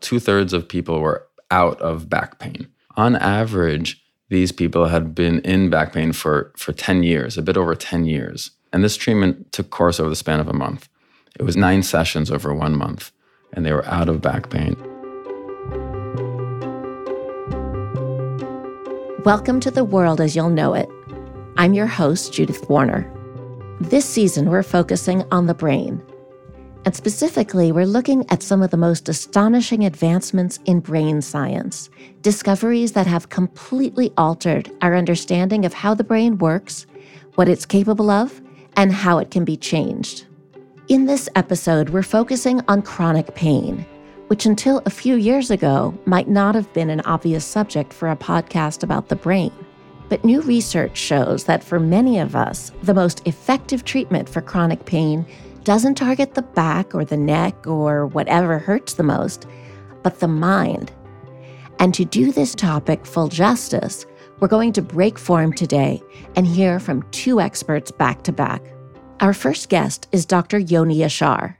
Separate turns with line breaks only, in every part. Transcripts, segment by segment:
Two thirds of people were out of back pain. On average, these people had been in back pain for, for 10 years, a bit over 10 years. And this treatment took course over the span of a month. It was nine sessions over one month, and they were out of back pain.
Welcome to the world as you'll know it. I'm your host, Judith Warner. This season, we're focusing on the brain. And specifically, we're looking at some of the most astonishing advancements in brain science, discoveries that have completely altered our understanding of how the brain works, what it's capable of, and how it can be changed. In this episode, we're focusing on chronic pain which until a few years ago might not have been an obvious subject for a podcast about the brain. But new research shows that for many of us, the most effective treatment for chronic pain doesn't target the back or the neck or whatever hurts the most, but the mind. And to do this topic full justice, we're going to break form today and hear from two experts back to back. Our first guest is Dr. Yoni Ashar.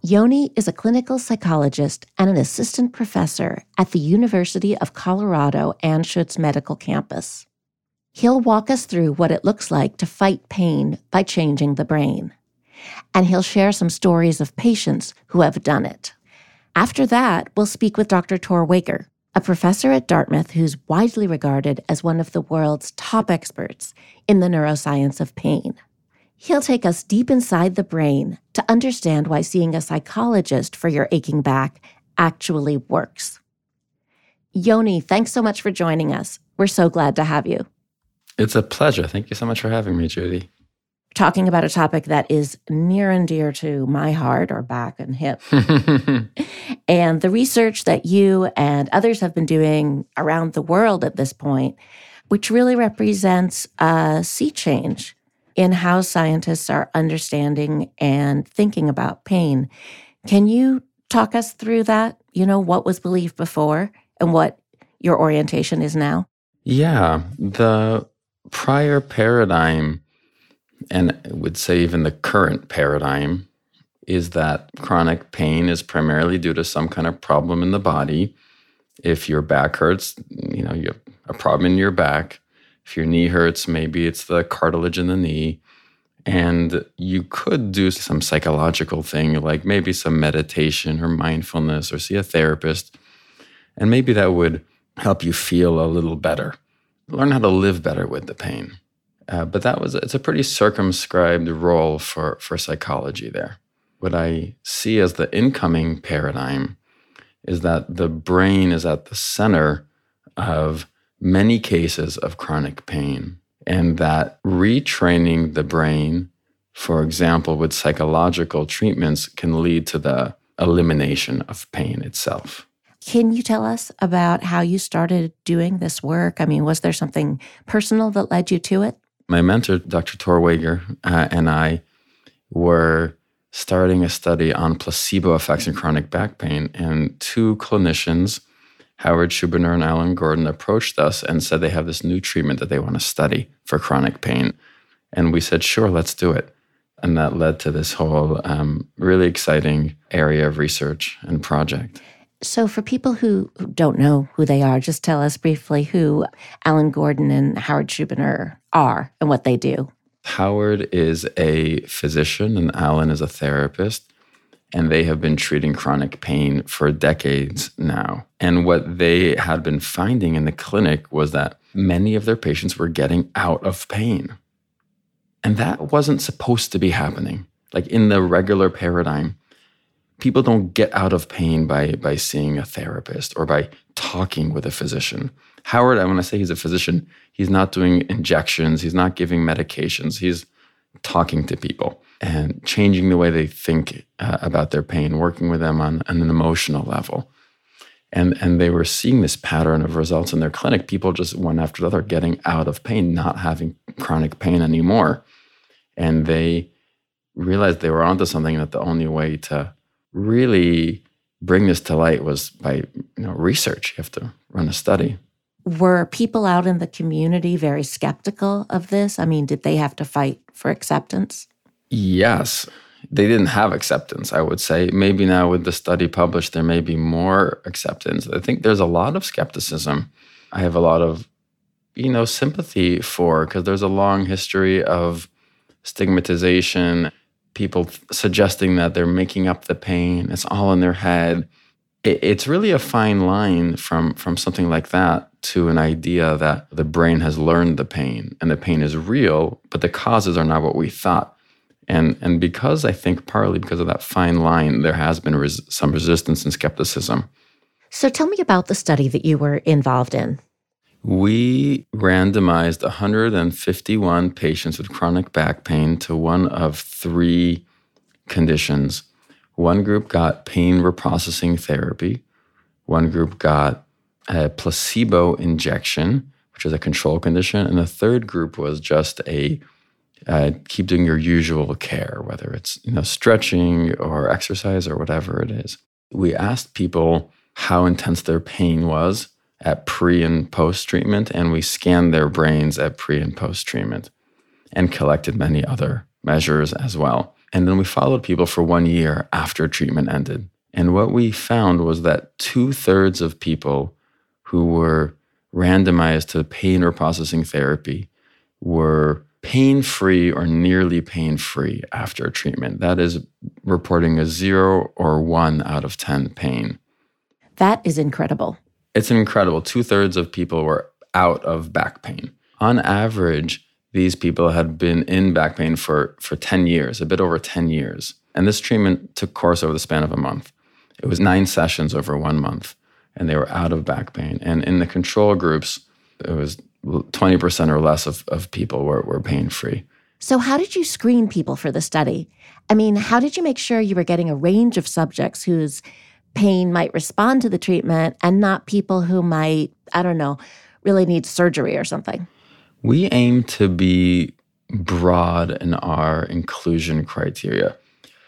Yoni is a clinical psychologist and an assistant professor at the University of Colorado Anschutz Medical Campus. He'll walk us through what it looks like to fight pain by changing the brain. And he'll share some stories of patients who have done it. After that, we'll speak with Dr. Tor Wager, a professor at Dartmouth who's widely regarded as one of the world's top experts in the neuroscience of pain. He'll take us deep inside the brain to understand why seeing a psychologist for your aching back actually works. Yoni, thanks so much for joining us. We're so glad to have you.
It's a pleasure. Thank you so much for having me, Judy.
Talking about a topic that is near and dear to my heart or back and hip. and the research that you and others have been doing around the world at this point, which really represents a sea change in how scientists are understanding and thinking about pain. Can you talk us through that? You know, what was believed before and what your orientation is now?
Yeah. The prior paradigm, and would say even the current paradigm, is that chronic pain is primarily due to some kind of problem in the body. If your back hurts, you know, you have a problem in your back. If your knee hurts, maybe it's the cartilage in the knee. And you could do some psychological thing, like maybe some meditation or mindfulness or see a therapist. And maybe that would help you feel a little better, learn how to live better with the pain. Uh, but that was, it's a pretty circumscribed role for, for psychology there. What I see as the incoming paradigm is that the brain is at the center of many cases of chronic pain, and that retraining the brain, for example, with psychological treatments, can lead to the elimination of pain itself.
Can you tell us about how you started doing this work? I mean, was there something personal that led you to it?
My mentor, Dr. Tor Wager, uh, and I were starting a study on placebo effects in chronic back pain, and two clinicians Howard Schubiner and Alan Gordon approached us and said they have this new treatment that they want to study for chronic pain. And we said, sure, let's do it. And that led to this whole um, really exciting area of research and project.
So, for people who don't know who they are, just tell us briefly who Alan Gordon and Howard Schubiner are and what they do.
Howard is a physician and Alan is a therapist and they have been treating chronic pain for decades now. And what they had been finding in the clinic was that many of their patients were getting out of pain. And that wasn't supposed to be happening. Like in the regular paradigm, people don't get out of pain by, by seeing a therapist or by talking with a physician. Howard, I want to say he's a physician, he's not doing injections, he's not giving medications, he's talking to people and changing the way they think uh, about their pain, working with them on, on, an emotional level. And, and they were seeing this pattern of results in their clinic. People just one after the other getting out of pain, not having chronic pain anymore. And they realized they were onto something that the only way to really bring this to light was by you know, research. You have to run a study.
Were people out in the community very skeptical of this? I mean, did they have to fight for acceptance?
Yes. they didn't have acceptance, I would say. Maybe now with the study published, there may be more acceptance. I think there's a lot of skepticism. I have a lot of, you know, sympathy for because there's a long history of stigmatization, people suggesting that they're making up the pain, it's all in their head. It's really a fine line from, from something like that to an idea that the brain has learned the pain and the pain is real, but the causes are not what we thought and, and because I think partly because of that fine line, there has been res- some resistance and skepticism.
So tell me about the study that you were involved in.
We randomized 151 patients with chronic back pain to one of three conditions. One group got pain reprocessing therapy, one group got a placebo injection, which is a control condition, and the third group was just a uh, keep doing your usual care, whether it's you know stretching or exercise or whatever it is. We asked people how intense their pain was at pre and post treatment, and we scanned their brains at pre and post treatment, and collected many other measures as well. And then we followed people for one year after treatment ended. And what we found was that two thirds of people who were randomized to pain reprocessing therapy were pain free or nearly pain free after treatment. That is reporting a zero or one out of 10 pain.
That is incredible.
It's incredible. Two thirds of people were out of back pain. On average, these people had been in back pain for, for 10 years, a bit over 10 years. And this treatment took course over the span of a month. It was nine sessions over one month, and they were out of back pain. And in the control groups, it was 20% or less of, of people were, were pain free.
So, how did you screen people for the study? I mean, how did you make sure you were getting a range of subjects whose pain might respond to the treatment and not people who might, I don't know, really need surgery or something?
We aim to be broad in our inclusion criteria.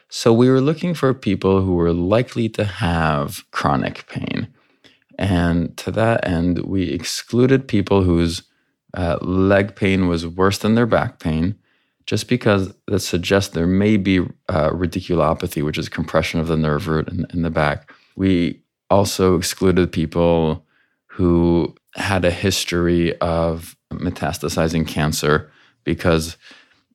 So, we were looking for people who were likely to have chronic pain. And to that end, we excluded people whose uh, leg pain was worse than their back pain, just because that suggests there may be uh, radiculopathy, which is compression of the nerve root in, in the back. We also excluded people who had a history of metastasizing cancer because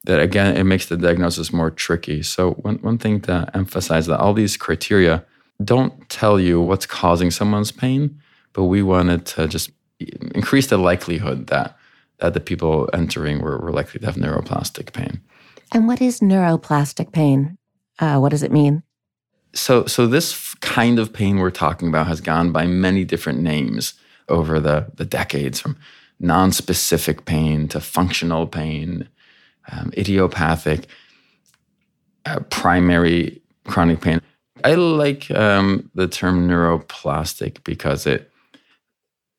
that again it makes the diagnosis more tricky so one, one thing to emphasize that all these criteria don't tell you what's causing someone's pain, but we wanted to just increase the likelihood that, that the people entering were, were likely to have neuroplastic pain.
And what is neuroplastic pain? Uh, what does it mean?
So, so this kind of pain we're talking about has gone by many different names over the, the decades, from non-specific pain to functional pain, um, idiopathic, uh, primary chronic pain. I like um, the term neuroplastic because it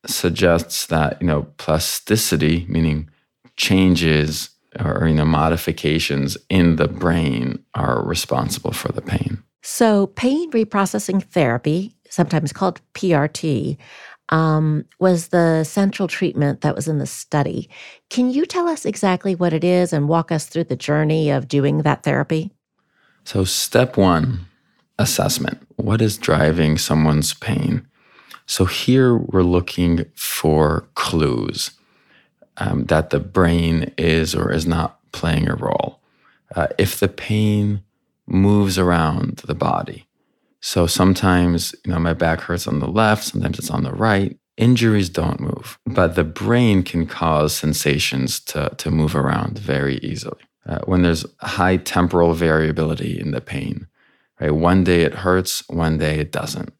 suggests that you know plasticity, meaning changes or you know modifications in the brain, are responsible for the pain.
So, pain reprocessing therapy, sometimes called PRT, um, was the central treatment that was in the study. Can you tell us exactly what it is and walk us through the journey of doing that therapy?
So, step one assessment. What is driving someone's pain? So here we're looking for clues um, that the brain is or is not playing a role. Uh, if the pain moves around the body, so sometimes you know my back hurts on the left, sometimes it's on the right. Injuries don't move, but the brain can cause sensations to, to move around very easily. Uh, when there's high temporal variability in the pain, Right? One day it hurts, one day it doesn't.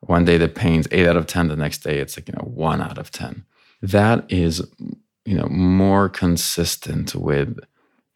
One day the pain's eight out of 10, the next day it's like, you know, one out of 10. That is, you know, more consistent with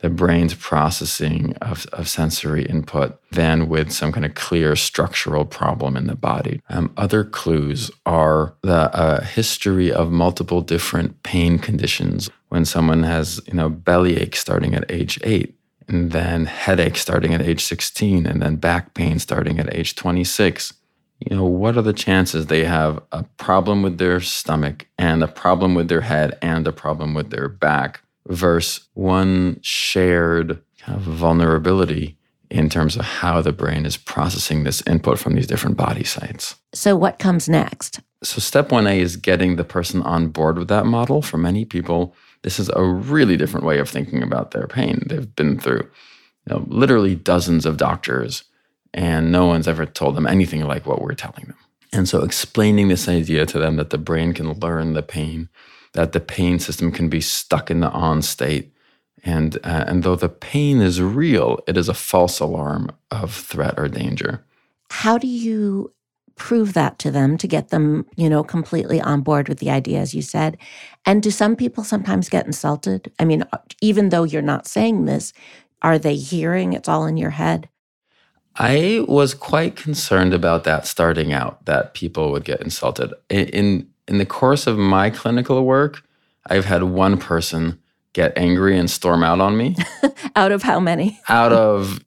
the brain's processing of, of sensory input than with some kind of clear structural problem in the body. Um, other clues are the uh, history of multiple different pain conditions. When someone has, you know, bellyache starting at age eight, and then headache starting at age 16, and then back pain starting at age 26. You know, what are the chances they have a problem with their stomach and a problem with their head and a problem with their back versus one shared kind of vulnerability in terms of how the brain is processing this input from these different body sites.
So, what comes next?
So, step 1A is getting the person on board with that model. For many people, this is a really different way of thinking about their pain. They've been through you know, literally dozens of doctors, and no one's ever told them anything like what we're telling them. And so, explaining this idea to them that the brain can learn the pain, that the pain system can be stuck in the on state, and, uh, and though the pain is real, it is a false alarm of threat or danger.
How do you prove that to them to get them, you know, completely on board with the idea, as you said? And do some people sometimes get insulted? I mean, even though you're not saying this, are they hearing it's all in your head?
I was quite concerned about that starting out, that people would get insulted. In, in the course of my clinical work, I've had one person get angry and storm out on me.
out of how many?
out of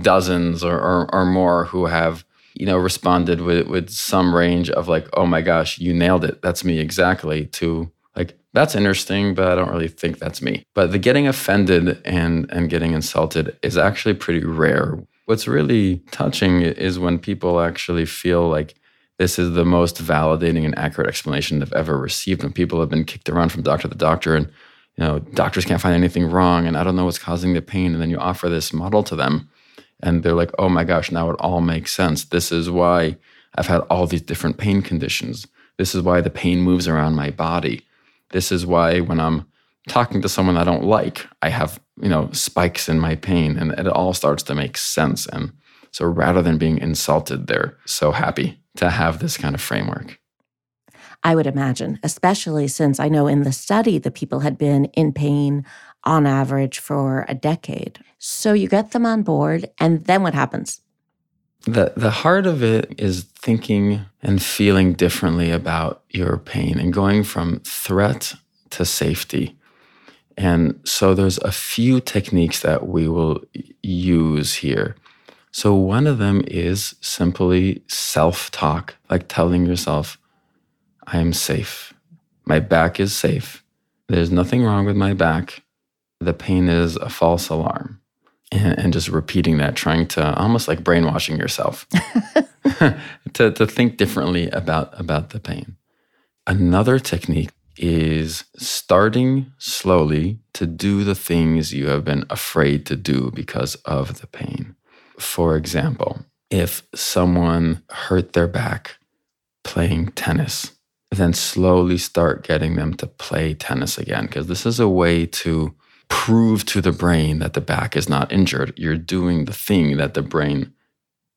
dozens or, or, or, more who have, you know, responded with, with some range of like, oh my gosh, you nailed it. That's me exactly to like, that's interesting, but I don't really think that's me. But the getting offended and, and getting insulted is actually pretty rare. What's really touching is when people actually feel like this is the most validating and accurate explanation they've ever received. When people have been kicked around from doctor to doctor and you know, doctors can't find anything wrong and I don't know what's causing the pain. And then you offer this model to them and they're like, oh my gosh, now it all makes sense. This is why I've had all these different pain conditions. This is why the pain moves around my body. This is why when I'm talking to someone I don't like, I have, you know, spikes in my pain and it all starts to make sense. And so rather than being insulted, they're so happy to have this kind of framework.
I would imagine, especially since I know in the study the people had been in pain on average for a decade. So you get them on board, and then what happens?
The, the heart of it is thinking and feeling differently about your pain and going from threat to safety. And so there's a few techniques that we will use here. So one of them is simply self talk, like telling yourself, I am safe. My back is safe. There's nothing wrong with my back. The pain is a false alarm. And, and just repeating that, trying to almost like brainwashing yourself to, to think differently about, about the pain. Another technique is starting slowly to do the things you have been afraid to do because of the pain. For example, if someone hurt their back playing tennis, then slowly start getting them to play tennis again. Because this is a way to prove to the brain that the back is not injured. You're doing the thing that the brain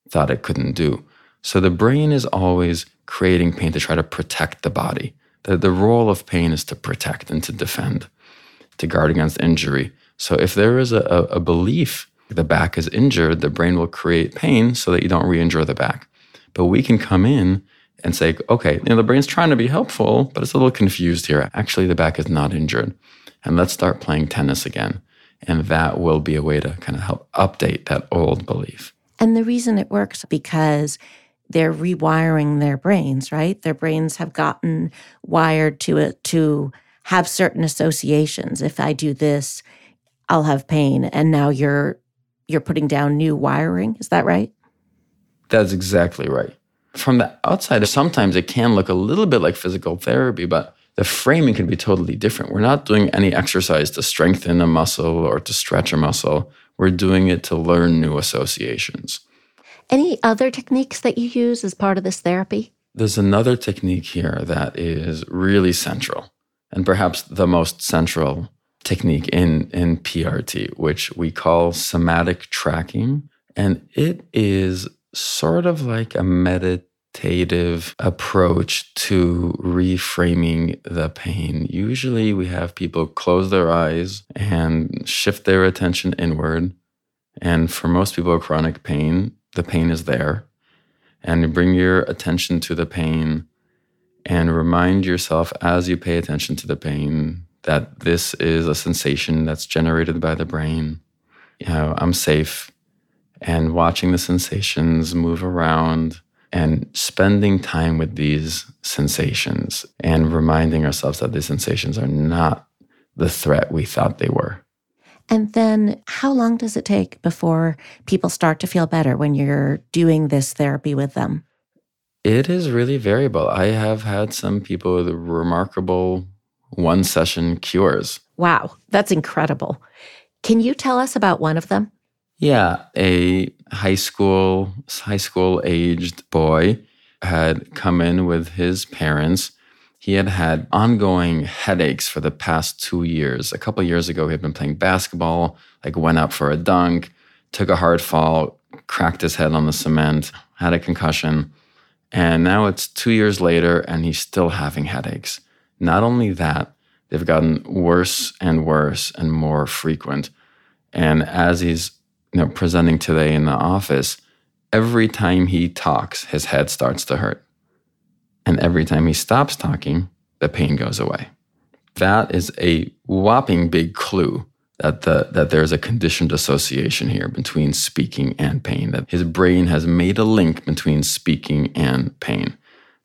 thought it couldn't do. So the brain is always creating pain to try to protect the body. The, the role of pain is to protect and to defend, to guard against injury. So if there is a, a, a belief the back is injured, the brain will create pain so that you don't re injure the back. But we can come in and say, okay, you know, the brain's trying to be helpful, but it's a little confused here. Actually, the back is not injured. And let's start playing tennis again. And that will be a way to kind of help update that old belief.
And the reason it works because they're rewiring their brains, right? Their brains have gotten wired to it to have certain associations. If I do this, I'll have pain. And now you're you're putting down new wiring. Is that right?
That's exactly right from the outside, sometimes it can look a little bit like physical therapy, but the framing can be totally different. We're not doing any exercise to strengthen a muscle or to stretch a muscle. We're doing it to learn new associations.
Any other techniques that you use as part of this therapy?
There's another technique here that is really central, and perhaps the most central technique in, in PRT, which we call somatic tracking. And it is sort of like a meditative approach to reframing the pain. Usually, we have people close their eyes and shift their attention inward. And for most people with chronic pain, the pain is there. And you bring your attention to the pain and remind yourself as you pay attention to the pain that this is a sensation that's generated by the brain. You know, I'm safe and watching the sensations move around and spending time with these sensations and reminding ourselves that these sensations are not the threat we thought they were.
And then how long does it take before people start to feel better when you're doing this therapy with them?
It is really variable. I have had some people with remarkable one session cures.
Wow, that's incredible. Can you tell us about one of them?
Yeah, a high school high school aged boy had come in with his parents. He had had ongoing headaches for the past 2 years. A couple years ago he had been playing basketball, like went up for a dunk, took a hard fall, cracked his head on the cement, had a concussion. And now it's 2 years later and he's still having headaches. Not only that, they've gotten worse and worse and more frequent. And as he's you know, presenting today in the office, every time he talks, his head starts to hurt. And every time he stops talking, the pain goes away. That is a whopping big clue that the that there's a conditioned association here between speaking and pain. That his brain has made a link between speaking and pain.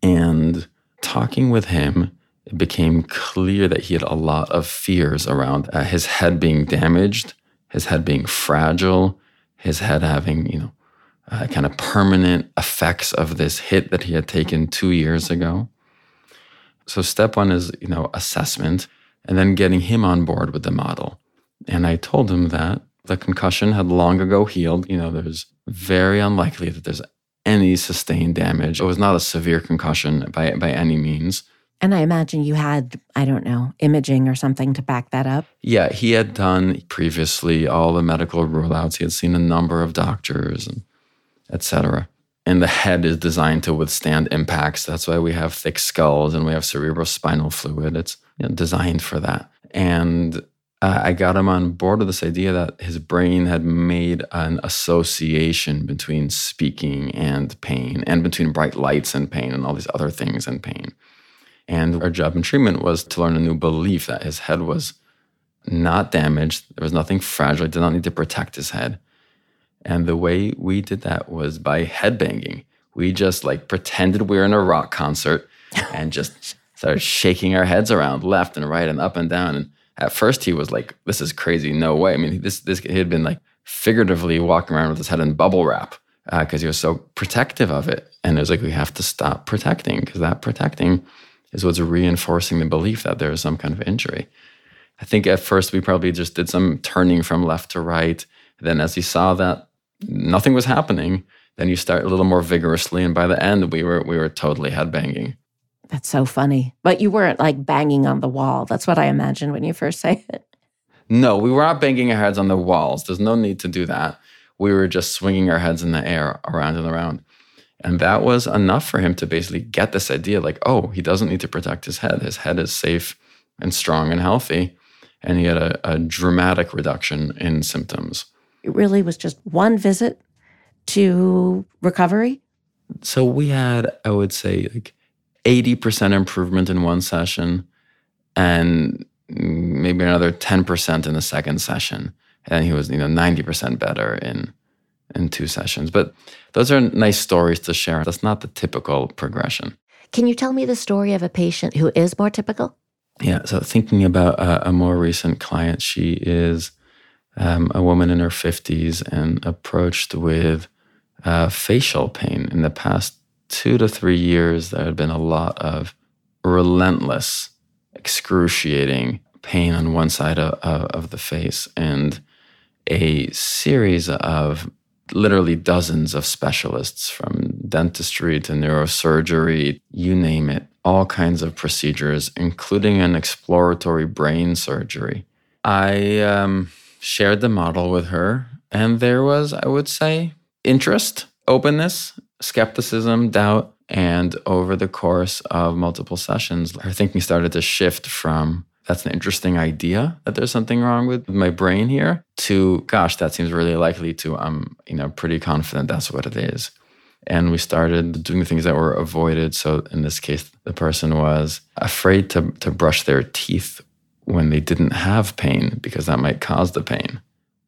And talking with him, it became clear that he had a lot of fears around uh, his head being damaged, his head being fragile, his head having, you know, uh, kind of permanent effects of this hit that he had taken two years ago. So step one is, you know, assessment and then getting him on board with the model. And I told him that the concussion had long ago healed. You know, there's very unlikely that there's any sustained damage. It was not a severe concussion by, by any means.
And I imagine you had, I don't know, imaging or something to back that up.
Yeah, he had done previously all the medical rule outs. He had seen a number of doctors and etc. And the head is designed to withstand impacts. That's why we have thick skulls and we have cerebrospinal fluid. It's you know, designed for that. And uh, I got him on board with this idea that his brain had made an association between speaking and pain, and between bright lights and pain, and all these other things and pain. And our job in treatment was to learn a new belief that his head was not damaged. There was nothing fragile. He did not need to protect his head. And the way we did that was by headbanging. We just like pretended we were in a rock concert and just started shaking our heads around left and right and up and down. And at first he was like, this is crazy. No way. I mean, this, this, he had been like figuratively walking around with his head in bubble wrap because uh, he was so protective of it. And it was like, we have to stop protecting because that protecting is what's reinforcing the belief that there is some kind of injury. I think at first we probably just did some turning from left to right. Then, as he saw that nothing was happening, then you start a little more vigorously, and by the end, we were we were totally headbanging.
That's so funny. But you weren't like banging on the wall. That's what I imagined when you first say it.
No, we were not banging our heads on the walls. There's no need to do that. We were just swinging our heads in the air around and around. And that was enough for him to basically get this idea like, oh, he doesn't need to protect his head. His head is safe and strong and healthy. And he had a, a dramatic reduction in symptoms.
It really was just one visit to recovery?
So we had, I would say, like 80% improvement in one session and maybe another 10% in the second session. And he was, you know, 90% better in in two sessions. But those are nice stories to share. That's not the typical progression.
Can you tell me the story of a patient who is more typical?
Yeah. So thinking about a, a more recent client, she is um, a woman in her 50s and approached with uh, facial pain. In the past two to three years, there had been a lot of relentless, excruciating pain on one side of, of the face and a series of literally dozens of specialists from dentistry to neurosurgery, you name it, all kinds of procedures, including an exploratory brain surgery. I um, shared the model with her, and there was, I would say, interest, openness, skepticism, doubt. And over the course of multiple sessions, her thinking started to shift from that's an interesting idea that there's something wrong with my brain here to gosh that seems really likely to i'm you know pretty confident that's what it is. And we started doing the things that were avoided. So in this case the person was afraid to, to brush their teeth when they didn't have pain because that might cause the pain.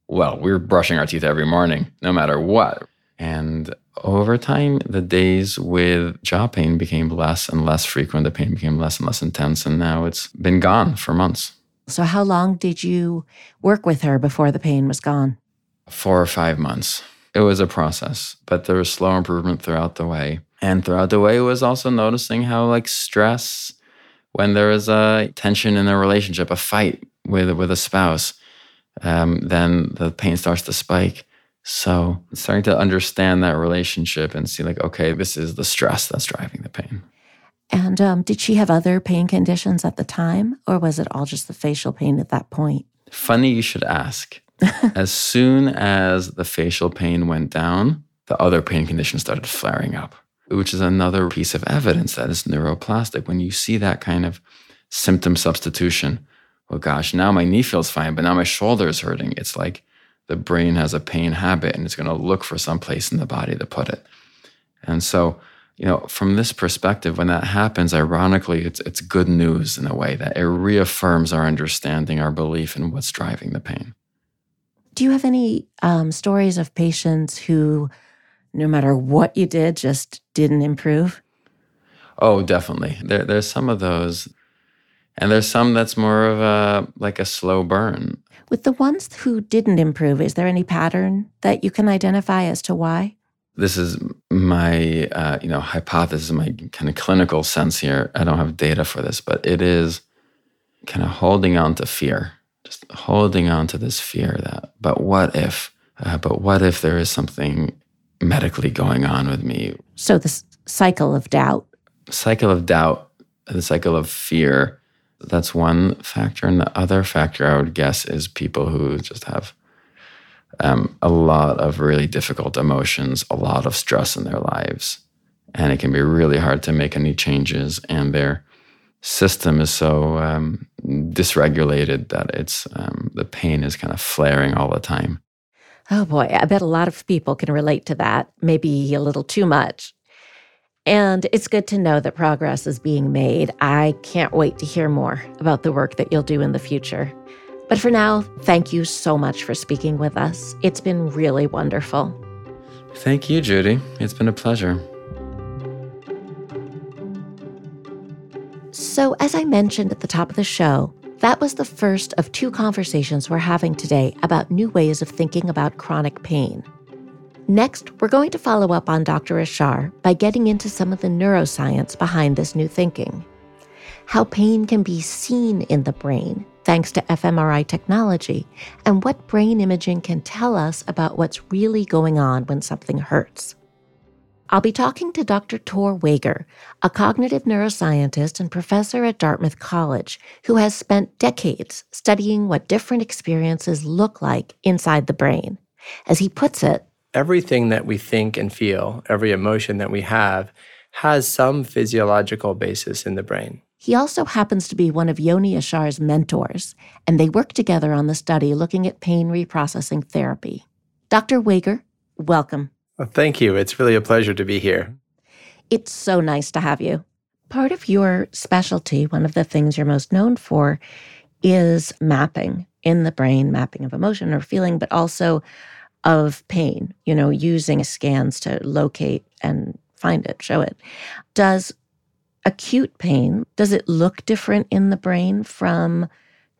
Well we're brushing our teeth every morning no matter what and over time, the days with jaw pain became less and less frequent. The pain became less and less intense. And now it's been gone for months.
So, how long did you work with her before the pain was gone?
Four or five months. It was a process, but there was slow improvement throughout the way. And throughout the way was also noticing how, like, stress, when there is a tension in a relationship, a fight with, with a spouse, um, then the pain starts to spike. So, starting to understand that relationship and see, like, okay, this is the stress that's driving the pain.
And um, did she have other pain conditions at the time, or was it all just the facial pain at that point?
Funny you should ask. as soon as the facial pain went down, the other pain condition started flaring up, which is another piece of evidence that it's neuroplastic. When you see that kind of symptom substitution, well, gosh, now my knee feels fine, but now my shoulder is hurting. It's like the brain has a pain habit and it's going to look for some place in the body to put it. And so, you know, from this perspective, when that happens, ironically, it's it's good news in a way that it reaffirms our understanding, our belief in what's driving the pain.
Do you have any um, stories of patients who, no matter what you did, just didn't improve?
Oh, definitely. There, there's some of those, and there's some that's more of a like a slow burn.
With the ones who didn't improve, is there any pattern that you can identify as to why?
this is my uh, you know hypothesis, my kind of clinical sense here. I don't have data for this, but it is kind of holding on to fear, just holding on to this fear that. But what if? Uh, but what if there is something medically going on with me?
So this cycle of doubt,
cycle of doubt, the cycle of fear. That's one factor, and the other factor I would guess is people who just have um, a lot of really difficult emotions, a lot of stress in their lives. And it can be really hard to make any changes. And their system is so um, dysregulated that it's um, the pain is kind of flaring all the time.
Oh boy, I bet a lot of people can relate to that, maybe a little too much. And it's good to know that progress is being made. I can't wait to hear more about the work that you'll do in the future. But for now, thank you so much for speaking with us. It's been really wonderful.
Thank you, Judy. It's been a pleasure.
So, as I mentioned at the top of the show, that was the first of two conversations we're having today about new ways of thinking about chronic pain. Next, we're going to follow up on Dr. Ashar by getting into some of the neuroscience behind this new thinking. How pain can be seen in the brain thanks to fMRI technology, and what brain imaging can tell us about what's really going on when something hurts. I'll be talking to Dr. Tor Wager, a cognitive neuroscientist and professor at Dartmouth College, who has spent decades studying what different experiences look like inside the brain. As he puts it,
everything that we think and feel, every emotion that we have, has some physiological basis in the brain.
He also happens to be one of Yoni Ashar's mentors, and they work together on the study looking at pain reprocessing therapy. Dr. Wager, welcome.
Well, thank you. It's really a pleasure to be here.
It's so nice to have you. Part of your specialty, one of the things you're most known for, is mapping in the brain, mapping of emotion or feeling, but also of pain, you know, using scans to locate and find it, show it. Does acute pain, does it look different in the brain from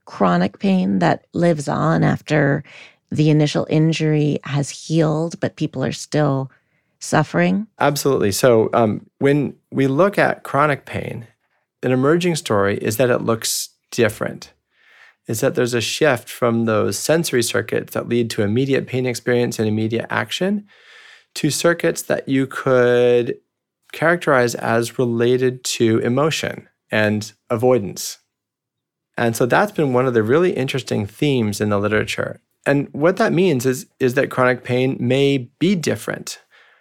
chronic pain that lives on after the initial injury has healed, but people are still suffering?
Absolutely. So, um, when we look at chronic pain, an emerging story is that it looks different. Is that there's a shift from those sensory circuits that lead to immediate pain experience and immediate action to circuits that you could characterize as related to emotion and avoidance. And so that's been one of the really interesting themes in the literature. And what that means is, is that chronic pain may be different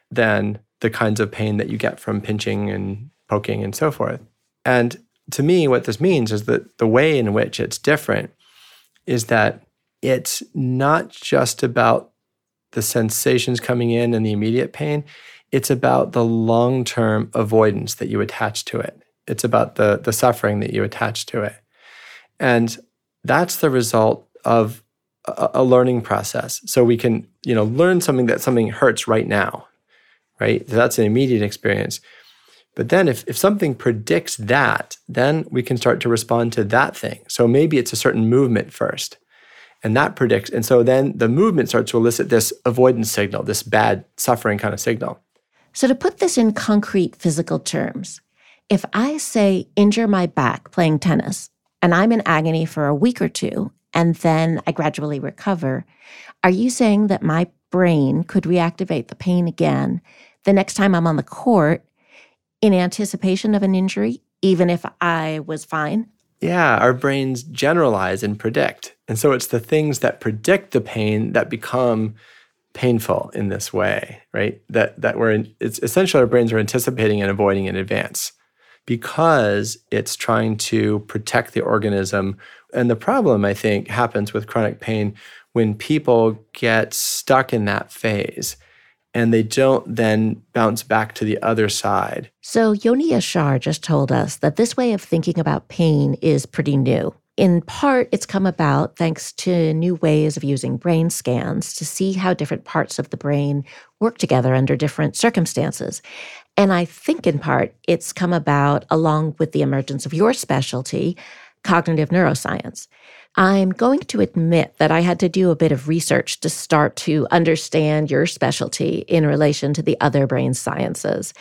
than the kinds of pain that you get from pinching and poking and so forth. And to me, what this means is that the way in which it's different is that it's not just about the sensations coming in and the immediate pain, it's about the long term avoidance that you attach to it. It's about the, the suffering that you attach to it. And that's the result of a, a learning process. So we can, you know, learn something that something hurts right now, right? That's an immediate experience. But then if, if something predicts that, then we can start to respond to that thing. So maybe it's a certain movement first. And that predicts. And so then the movement starts to elicit this avoidance signal, this bad suffering kind of signal.
So to put this in concrete physical terms, if I say injure my back playing tennis and I'm in agony for a week or two and then I gradually recover, are you saying that my brain could reactivate the pain again the next time I'm on the court in anticipation of an injury, even if I was fine?
Yeah, our brains generalize and predict. And so it's the things that predict the pain that become painful in this way, right? That that we're in, it's essentially our brains are anticipating and avoiding in advance because it's trying to protect the organism. And the problem I think happens with chronic pain when people get stuck in that phase and they don't then bounce back to the other side.
So, Yoni Ashar just told us that this way of thinking about pain is pretty new. In part, it's come about thanks to new ways of using brain scans to see how different parts of the brain work together under different circumstances. And I think in part, it's come about along with the emergence of your specialty, cognitive neuroscience. I'm going to admit that I had to do a bit of research to start to understand your specialty in relation to the other brain sciences.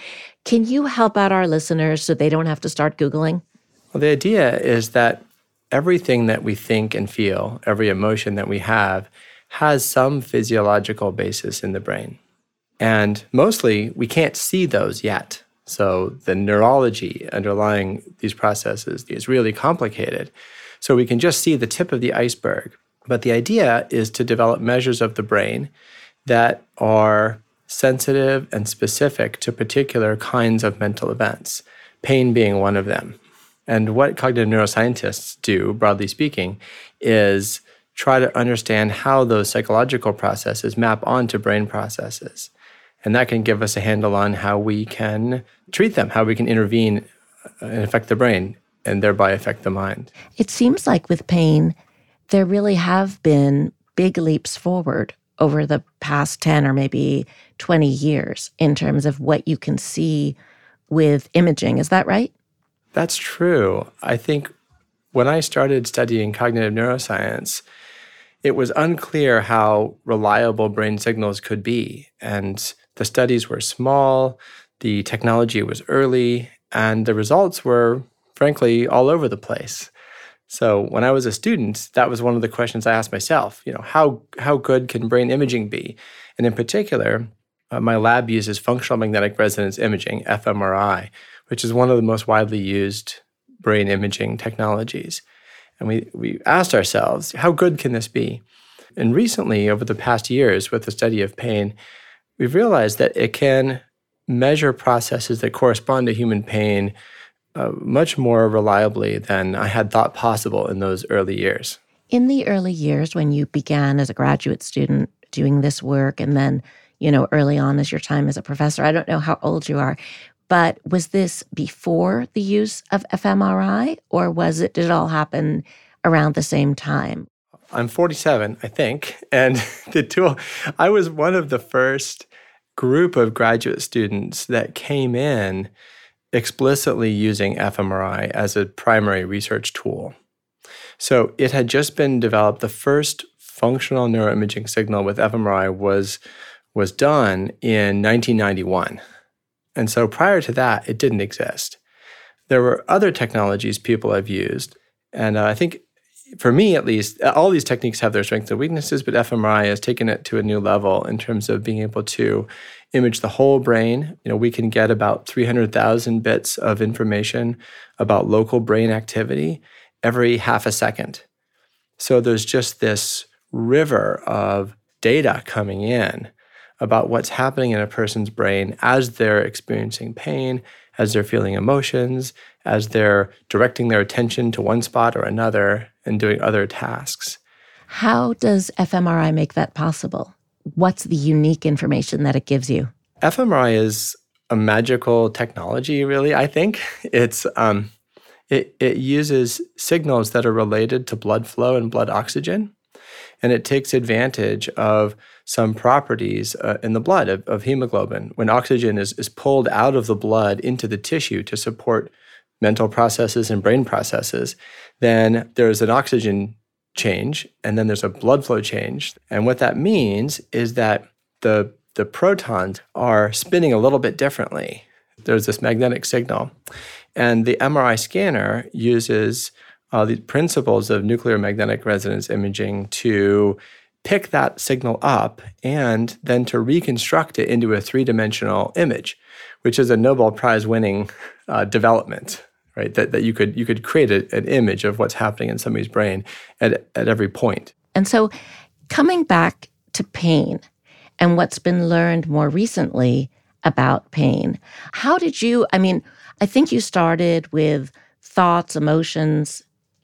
Can you help out our listeners so they don't have to start Googling?
Well, the idea is that everything that we think and feel, every emotion that we have, has some physiological basis in the brain. And mostly we can't see those yet. So the neurology underlying these processes is really complicated. So we can just see the tip of the iceberg. But the idea is to develop measures of the brain that are sensitive and specific to particular kinds of mental events, pain being one of them. And what cognitive neuroscientists do, broadly speaking, is try to understand how those psychological processes map onto brain processes. And that can give us a handle on how we can treat them, how we can intervene and affect the brain and thereby affect the mind.
It seems like with pain, there really have been big leaps forward over the past 10 or maybe 20 years in terms of what you can see with imaging. Is that right?
That's true. I think when I started studying cognitive neuroscience, it was unclear how reliable brain signals could be. And the studies were small, the technology was early, and the results were frankly, all over the place. So when I was a student, that was one of the questions I asked myself. You know, how how good can brain imaging be? And in particular, uh, my lab uses functional magnetic resonance imaging (fMRI), which is one of the most widely used brain imaging technologies. And we we asked ourselves, how good can this be? And recently, over the past years, with the study of pain, we've realized that it can measure processes that correspond to human pain uh, much more reliably than I had thought possible in those early years.
In the early years, when you began as a graduate student doing this work, and then, you know, early on as your time as a professor, I don't know how old you are, but was this before the use of fMRI, or was it, did it all happen around the same time?
I'm 47, I think. And the tool, I was one of the first group of graduate students that came in explicitly using fMRI as a primary research tool. So it had just been developed. The first functional neuroimaging signal with fMRI was, was done in 1991. And so prior to that, it didn't exist. There were other technologies people have used. And uh, I think for me at least, all these techniques have their strengths and weaknesses, but fMRI has taken it to a new level in terms of being able to image the whole brain. You know, we can get about 300,000 bits of information about local brain activity every half a second. So there's just this river of data coming in about what's happening in a person's brain as they're experiencing pain, as they're feeling emotions, as they're directing their attention to one spot or another and doing other tasks.
How does fMRI make that possible? What's the unique information that it gives you?
fMRI is a magical technology, really. I think it's um, it it uses signals that are related to blood flow and blood oxygen, and it takes advantage of some properties uh, in the blood of, of hemoglobin. When oxygen is, is pulled out of the blood into the tissue to support mental processes and brain processes, then there's an oxygen change and then there's a blood flow change. And what that means is that the, the protons are spinning a little bit differently. There's this magnetic signal. And the MRI scanner uses uh, the principles of nuclear magnetic resonance imaging to pick that signal up and then to reconstruct it into a three dimensional image, which is a Nobel Prize winning uh, development. Right, that, that you could you could create a, an image of what's happening in somebody's brain at, at every point.
And so, coming back to pain and what's been learned more recently about pain, how did you? I mean, I think you started with thoughts, emotions,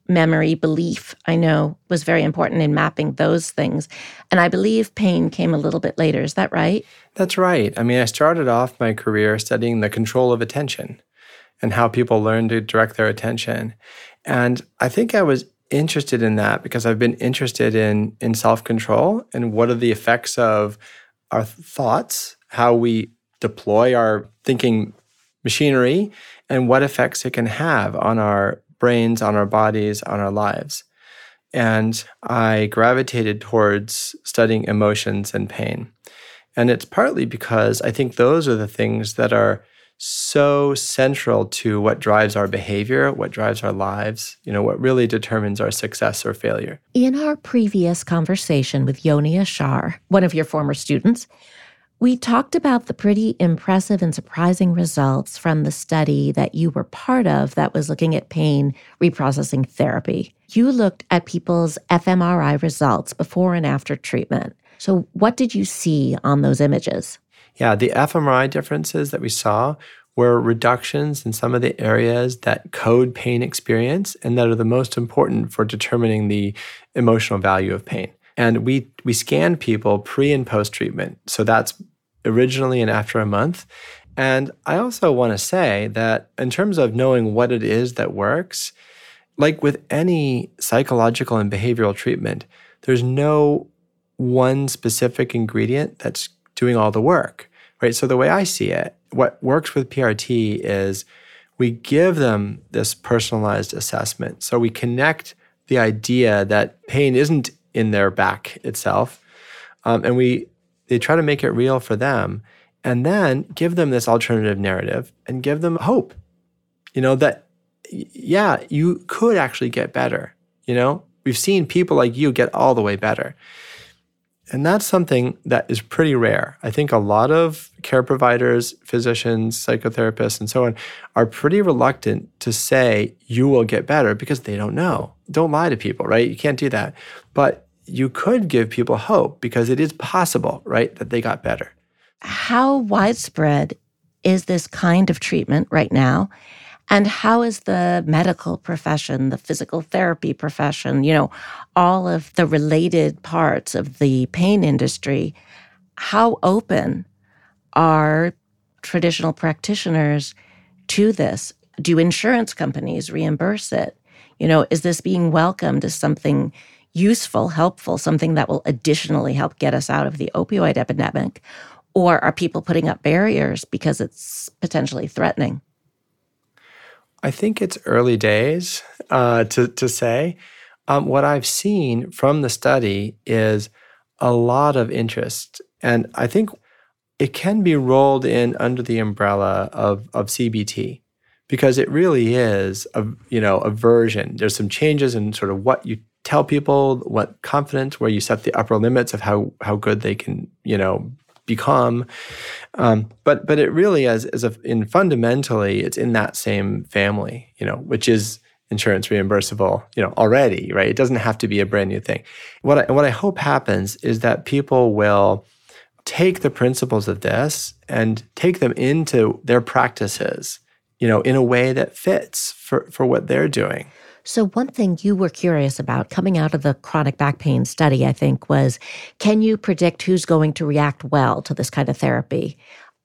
memory, belief, I know was very important in mapping those things. And I believe pain came a little bit later. Is that right?
That's right. I mean, I started off my career studying the control of attention and how people learn to direct their attention. And I think I was interested in that because I've been interested in in self-control and what are the effects of our thoughts, how we deploy our thinking machinery and what effects it can have on our brains, on our bodies, on our lives. And I gravitated towards studying emotions and pain. And it's partly because I think those are the things that are so central to what drives our behavior, what drives our lives, you know, what really determines our success or failure.
In our previous conversation with Yoni Ashar, one of your former students, we talked about the pretty impressive and surprising results from the study that you were part of that was looking at pain reprocessing therapy. You looked at people's fMRI results before and after treatment. So, what did you see on those images?
Yeah, the fMRI differences that we saw were reductions in some of the areas that code pain experience and that are the most important for determining the emotional value of pain. And we we scanned people pre and post treatment. So that's originally and after a month. And I also want to say that in terms of knowing what it is that works, like with any psychological and behavioral treatment, there's no one specific ingredient that's doing all the work, right? So the way I see it, what works with PRT is we give them this personalized assessment. So we connect the idea that pain isn't in their back itself. Um, and we they try to make it real for them and then give them this alternative narrative and give them hope. You know, that, yeah, you could actually get better. You know, we've seen people like you get all the way better. And that's something that is pretty rare. I think a lot of care providers, physicians, psychotherapists, and so on are pretty reluctant to say you will get better because they don't know. Don't lie to people, right? You can't do that. But you could give people hope because it is possible, right, that they got better.
How widespread is this kind of treatment right now? And how is the medical profession, the physical therapy profession, you know, all of the related parts of the pain industry, how open are traditional practitioners to this? Do insurance companies reimburse it? You know, is this being welcomed as something useful, helpful, something that will additionally help get us out of the opioid epidemic? Or are people putting up barriers because it's potentially threatening?
I think it's early days uh, to, to say. Um, what I've seen from the study is a lot of interest. And I think it can be rolled in under the umbrella of, of CBT because it really is a you know a version. There's some changes in sort of what you tell people what confidence, where you set the upper limits of how how good they can, you know, become. Um, but but it really as as a, in fundamentally, it's in that same family, you know, which is insurance reimbursable, you know, already, right? It doesn't have to be a brand new thing. What I, what I hope happens is that people will take the principles of this and take them into their practices, you know, in a way that fits for for what they're doing.
So, one thing you were curious about coming out of the chronic back pain study, I think, was can you predict who's going to react well to this kind of therapy?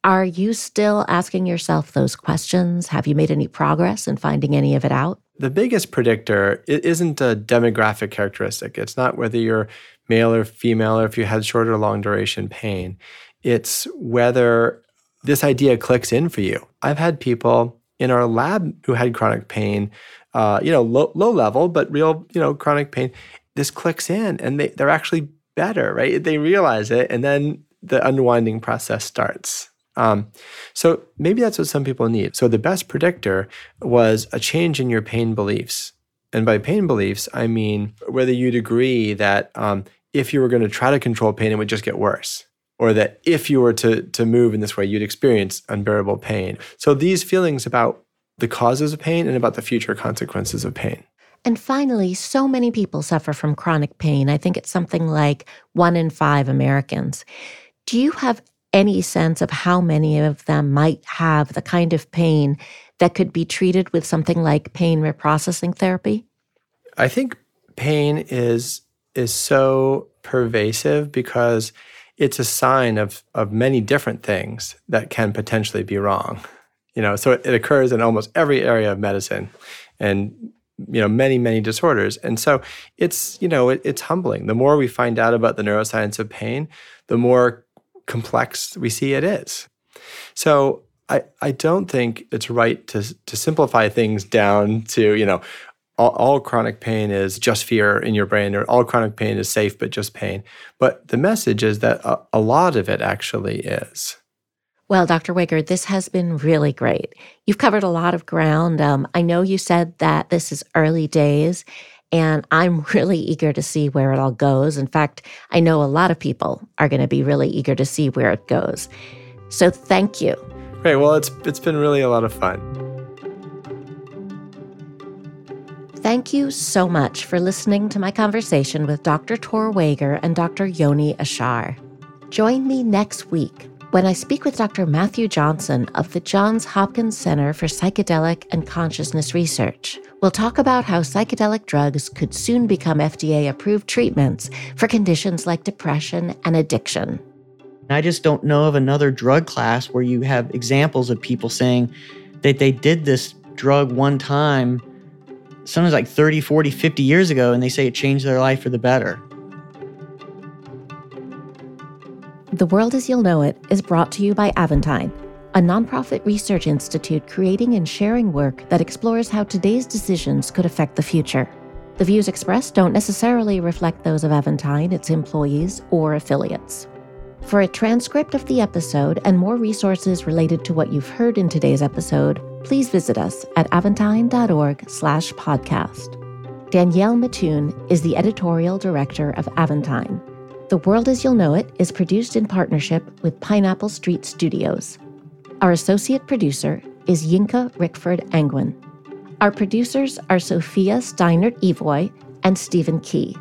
Are you still asking yourself those questions? Have you made any progress in finding any of it out?
The biggest predictor isn't a demographic characteristic. It's not whether you're male or female, or if you had short or long duration pain. It's whether this idea clicks in for you. I've had people in our lab who had chronic pain, uh, you know, low, low level, but real, you know, chronic pain. This clicks in and they, they're actually better, right? They realize it and then the unwinding process starts. Um, so maybe that's what some people need. So the best predictor was a change in your pain beliefs. And by pain beliefs, I mean whether you'd agree that um, if you were going to try to control pain, it would just get worse, or that if you were to, to move in this way, you'd experience unbearable pain. So these feelings about the causes of pain and about the future consequences of pain.
And finally, so many people suffer from chronic pain. I think it's something like one in five Americans. Do you have any sense of how many of them might have the kind of pain that could be treated with something like pain reprocessing therapy?
I think pain is is so pervasive because it's a sign of of many different things that can potentially be wrong. You know, so it, it occurs in almost every area of medicine and you know many many disorders and so it's you know it, it's humbling the more we find out about the neuroscience of pain the more complex we see it is. So I, I don't think it's right to, to simplify things down to, you know, all, all, chronic pain is just fear in your brain, or all chronic pain is safe but just pain. But the message is that a, a lot of it actually is.
Well, Dr. Wager, this has been really great. You've covered a lot of ground. Um, I know you said that this is early days, and I'm really eager to see where it all goes. In fact, I know a lot of people are going to be really eager to see where it goes. So thank you.
Great. Well, it's it's been really a lot of fun.
Thank you so much for listening to my conversation with Dr. Tor Wager and Dr. Yoni Ashar. Join me next week when I speak with Dr. Matthew Johnson of the Johns Hopkins Center for Psychedelic and Consciousness Research. We'll talk about how psychedelic drugs could soon become FDA approved treatments for conditions like depression and addiction.
I just don't know of another drug class where you have examples of people saying that they did this drug one time, sometimes like 30, 40, 50 years ago, and they say it changed their life for the better.
The World as You'll Know It is brought to you by Aventine a nonprofit research institute creating and sharing work that explores how today's decisions could affect the future. The views expressed don't necessarily reflect those of Aventine, its employees, or affiliates. For a transcript of the episode and more resources related to what you've heard in today's episode, please visit us at aventine.org/podcast. Danielle Mattoon is the editorial director of Aventine. The World as You'll Know It is produced in partnership with Pineapple Street Studios. Our associate producer is Yinka Rickford Angwin. Our producers are Sophia Steinert Evoy and Stephen Key.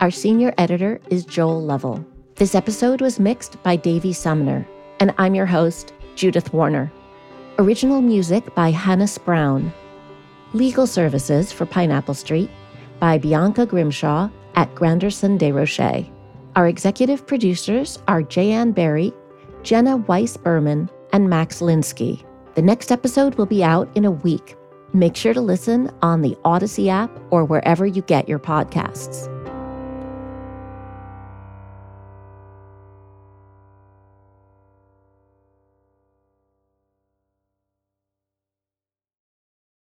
Our senior editor is Joel Lovell. This episode was mixed by Davey Sumner, and I'm your host, Judith Warner. Original music by Hannis Brown. Legal services for Pineapple Street by Bianca Grimshaw at Granderson des Rochers. Our executive producers are Jayanne Barry, Jenna Weiss Berman, and Max Linsky. The next episode will be out in a week. Make sure to listen on the Audacy app or wherever you get your podcasts.